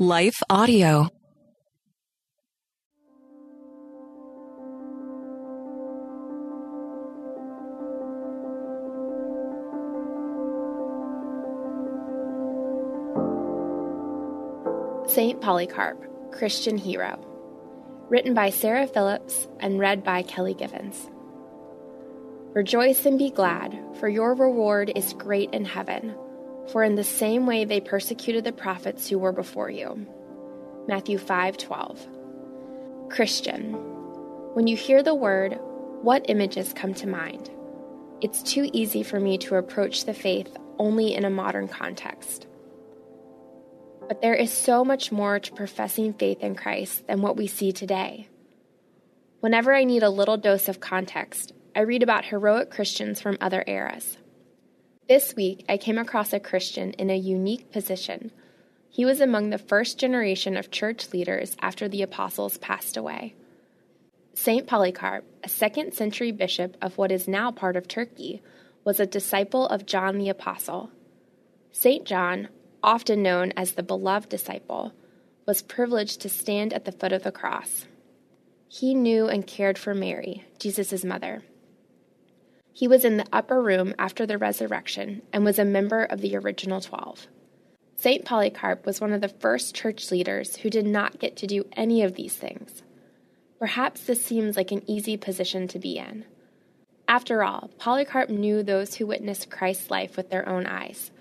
Life Audio. St. Polycarp, Christian Hero. Written by Sarah Phillips and read by Kelly Givens. Rejoice and be glad, for your reward is great in heaven. For in the same way they persecuted the prophets who were before you. Matthew 5:12. Christian. When you hear the word, what images come to mind? It's too easy for me to approach the faith only in a modern context. But there is so much more to professing faith in Christ than what we see today. Whenever I need a little dose of context, I read about heroic Christians from other eras. This week, I came across a Christian in a unique position. He was among the first generation of church leaders after the apostles passed away. St. Polycarp, a second century bishop of what is now part of Turkey, was a disciple of John the Apostle. St. John, often known as the beloved disciple, was privileged to stand at the foot of the cross. He knew and cared for Mary, Jesus' mother. He was in the upper room after the resurrection and was a member of the original twelve. St. Polycarp was one of the first church leaders who did not get to do any of these things. Perhaps this seems like an easy position to be in. After all, Polycarp knew those who witnessed Christ's life with their own eyes.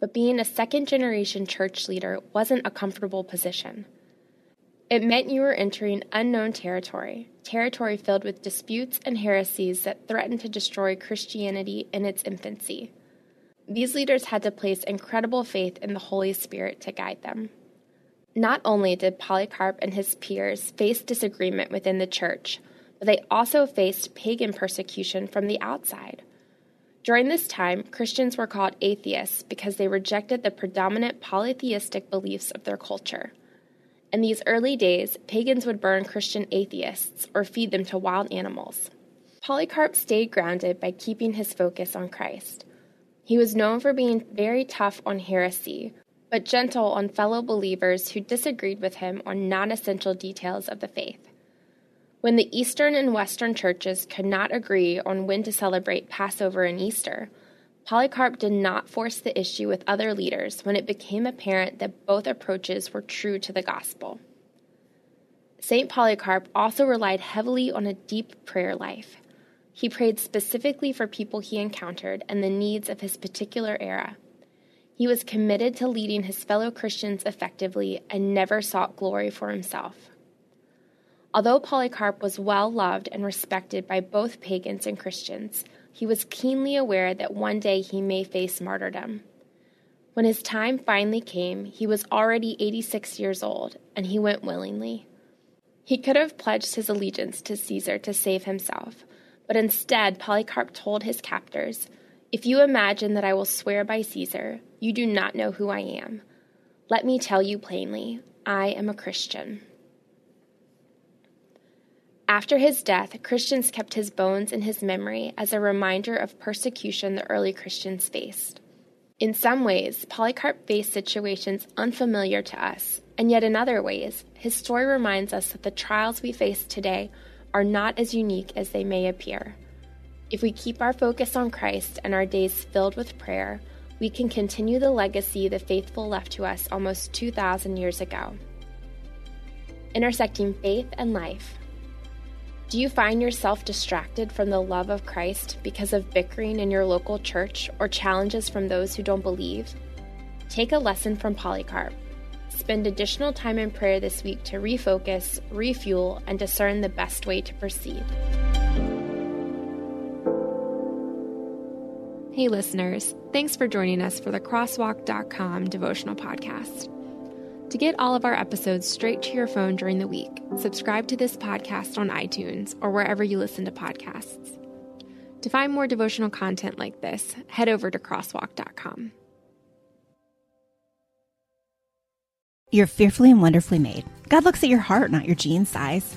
But being a second generation church leader wasn't a comfortable position. It meant you were entering unknown territory, territory filled with disputes and heresies that threatened to destroy Christianity in its infancy. These leaders had to place incredible faith in the Holy Spirit to guide them. Not only did Polycarp and his peers face disagreement within the church, but they also faced pagan persecution from the outside. During this time, Christians were called atheists because they rejected the predominant polytheistic beliefs of their culture. In these early days, pagans would burn Christian atheists or feed them to wild animals. Polycarp stayed grounded by keeping his focus on Christ. He was known for being very tough on heresy, but gentle on fellow believers who disagreed with him on non essential details of the faith. When the Eastern and Western churches could not agree on when to celebrate Passover and Easter, Polycarp did not force the issue with other leaders when it became apparent that both approaches were true to the gospel. St. Polycarp also relied heavily on a deep prayer life. He prayed specifically for people he encountered and the needs of his particular era. He was committed to leading his fellow Christians effectively and never sought glory for himself. Although Polycarp was well loved and respected by both pagans and Christians, he was keenly aware that one day he may face martyrdom. When his time finally came, he was already 86 years old, and he went willingly. He could have pledged his allegiance to Caesar to save himself, but instead, Polycarp told his captors, If you imagine that I will swear by Caesar, you do not know who I am. Let me tell you plainly, I am a Christian. After his death, Christians kept his bones in his memory as a reminder of persecution the early Christians faced. In some ways, Polycarp faced situations unfamiliar to us, and yet in other ways, his story reminds us that the trials we face today are not as unique as they may appear. If we keep our focus on Christ and our days filled with prayer, we can continue the legacy the faithful left to us almost 2,000 years ago. Intersecting faith and life, do you find yourself distracted from the love of Christ because of bickering in your local church or challenges from those who don't believe? Take a lesson from Polycarp. Spend additional time in prayer this week to refocus, refuel, and discern the best way to proceed. Hey, listeners, thanks for joining us for the Crosswalk.com devotional podcast. To get all of our episodes straight to your phone during the week, subscribe to this podcast on iTunes or wherever you listen to podcasts. To find more devotional content like this, head over to crosswalk.com. You're fearfully and wonderfully made. God looks at your heart, not your jean size.